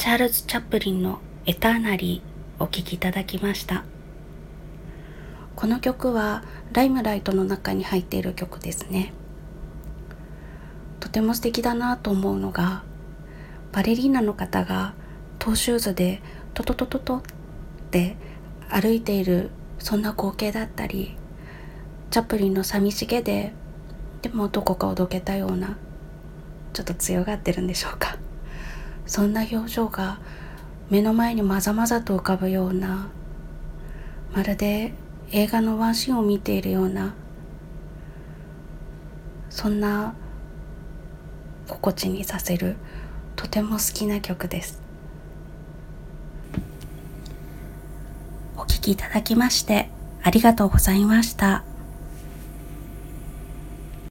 チャールズ・チャップリンのエターナリーお聴きいただきました。この曲はライムライトの中に入っている曲ですね。とても素敵だなと思うのがバレリーナの方がトーシューズでトトトトトって歩いているそんな光景だったりチャップリンの寂しげででもどこかおどけたようなちょっと強がってるんでしょうか。そんな表情が目の前にまざまざと浮かぶようなまるで映画のワンシーンを見ているようなそんな心地にさせるとても好きな曲ですお聴きいただきましてありがとうございました。